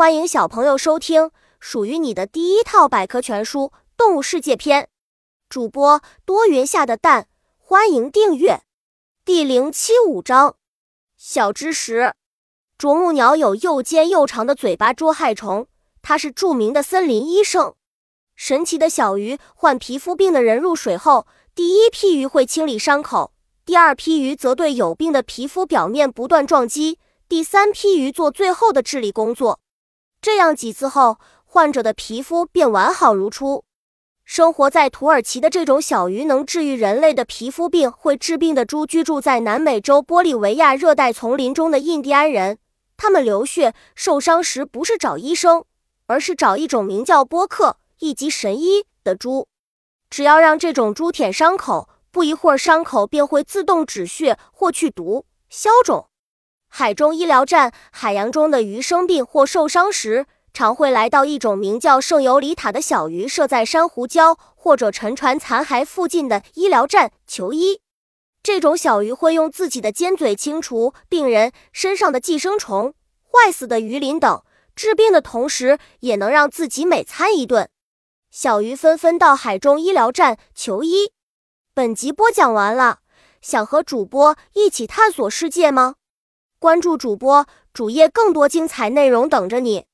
欢迎小朋友收听属于你的第一套百科全书《动物世界》篇。主播多云下的蛋，欢迎订阅。第零七五章：小知识。啄木鸟有又尖又长的嘴巴捉害虫，它是著名的森林医生。神奇的小鱼，患皮肤病的人入水后，第一批鱼会清理伤口，第二批鱼则对有病的皮肤表面不断撞击，第三批鱼做最后的治理工作。这样几次后，患者的皮肤便完好如初。生活在土耳其的这种小鱼能治愈人类的皮肤病、会治病的猪，居住在南美洲玻利维亚热带丛林中的印第安人，他们流血受伤时不是找医生，而是找一种名叫波克。一级神医的猪，只要让这种猪舔伤口，不一会儿伤口便会自动止血或去毒消肿。海中医疗站，海洋中的鱼生病或受伤时，常会来到一种名叫圣尤里塔的小鱼设在珊瑚礁或者沉船残骸附近的医疗站求医。这种小鱼会用自己的尖嘴清除病人身上的寄生虫、坏死的鱼鳞等，治病的同时也能让自己美餐一顿。小鱼纷纷到海中医疗站求医。本集播讲完了，想和主播一起探索世界吗？关注主播主页，更多精彩内容等着你。